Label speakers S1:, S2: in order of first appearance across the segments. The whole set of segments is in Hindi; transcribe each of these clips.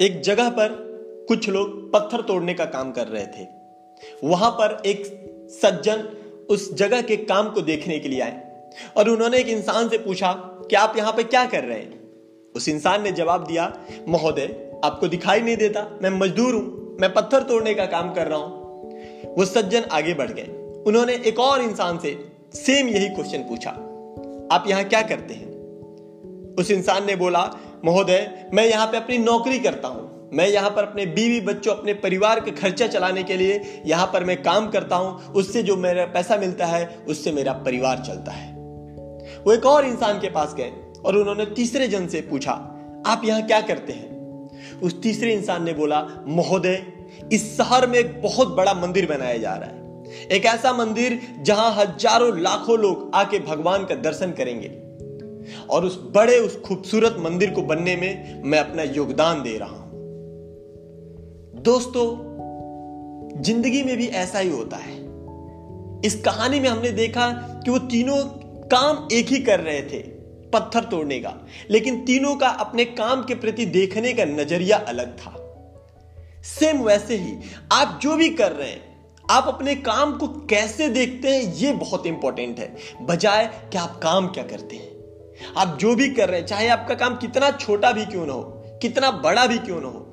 S1: एक जगह पर कुछ लोग पत्थर तोड़ने का काम कर रहे थे। वहाँ पर एक सज्जन उस जगह के काम को देखने के लिए आए और उन्होंने एक इंसान से पूछा, कि आप यहाँ पे क्या कर रहे हैं? उस इंसान ने जवाब दिया, महोदय, आपको दिखाई नहीं देता, मैं मजदूर हूँ, मैं पत्थर तोड़ने का काम कर रहा हूँ। वो सज्जन आगे बढ़ गए। उन्होंने एक और इंसान से सेम यही क्वेश्चन पूछा, आप यहाँ क्या करते हैं? उस इंसान ने बोला महोदय, मैं यहाँ पे अपनी नौकरी करता हूँ। मैं यहाँ पर अपने बीवी बच्चों, अपने परिवार का खर्चा चलाने के लिए यहाँ पर मैं काम करता हूँ। उससे जो मेरा पैसा मिलता है, उससे मेरा परिवार चलता है। वो एक और इंसान के पास गए और उन्होंने तीसरे जन से पूछा, आप यहाँ क्या करते हैं? उस तीसरे इंसान ने बोला, महोदय, इस शहर में एक बहुत बड़ा मंदिर बनाया जा रहा है। एक ऐसा मंदिर जहाँ हज़ारों लाखों लोग आके भगवान का दर्शन करेंगे। और उस बड़े, उस खूबसूरत मंदिर को बनने में मैं अपना योगदान दे रहा हूँ। दोस्तों, ज़िंदगी में भी ऐसा ही होता है। इस कहानी में हमने देखा कि वो तीनों काम एक ही कर रहे थे, पत्थर तोड़ने का। लेकिन तीनों का अपने काम के प्रति देखने का नज़रिया अलग था। सेम वैसे ही, आप जो भी कर रहे हैं, आप अपने काम को कैसे देखते हैं यह बहुत इंपॉर्टेंट है। बजाय कि आप काम क्या करते हैं। आप जो भी कर रहे हैं, चाहे आपका काम कितना छोटा भी क्यों ना हो, कितना बड़ा भी क्यों ना हो,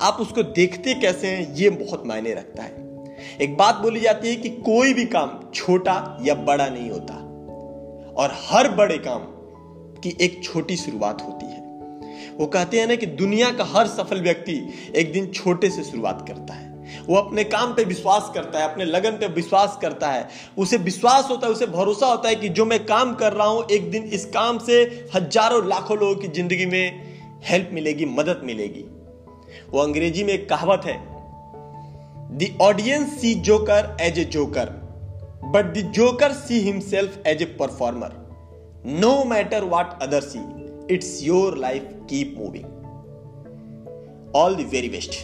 S1: आप उसको देखते कैसे हैं, ये बहुत मायने रखता है। एक बात बोली जाती है कि कोई भी काम छोटा या बड़ा नहीं होता, और हर बड़े काम की एक छोटी शुरुआत होती है। वो कहते हैं ना कि दुनिया का हर सफल व्यक्ति एक दिन छोटे से शुरुआत करता है। वो अपने काम पे विश्वास करता है, अपने लगन पे विश्वास करता है। उसे विश्वास होता है, उसे भरोसा होता है कि जो मैं काम कर रहा हूँ, एक दिन इस काम से हज़ारों लाखों लोगों की ज़िंदगी में हेल्प मिलेगी, मदद मिलेगी। वो अंग्रेज़ी में एक कहावत है the audience see joker as a joker but the joker see himself as a performer no matter what other see it's your life keep moving all the very best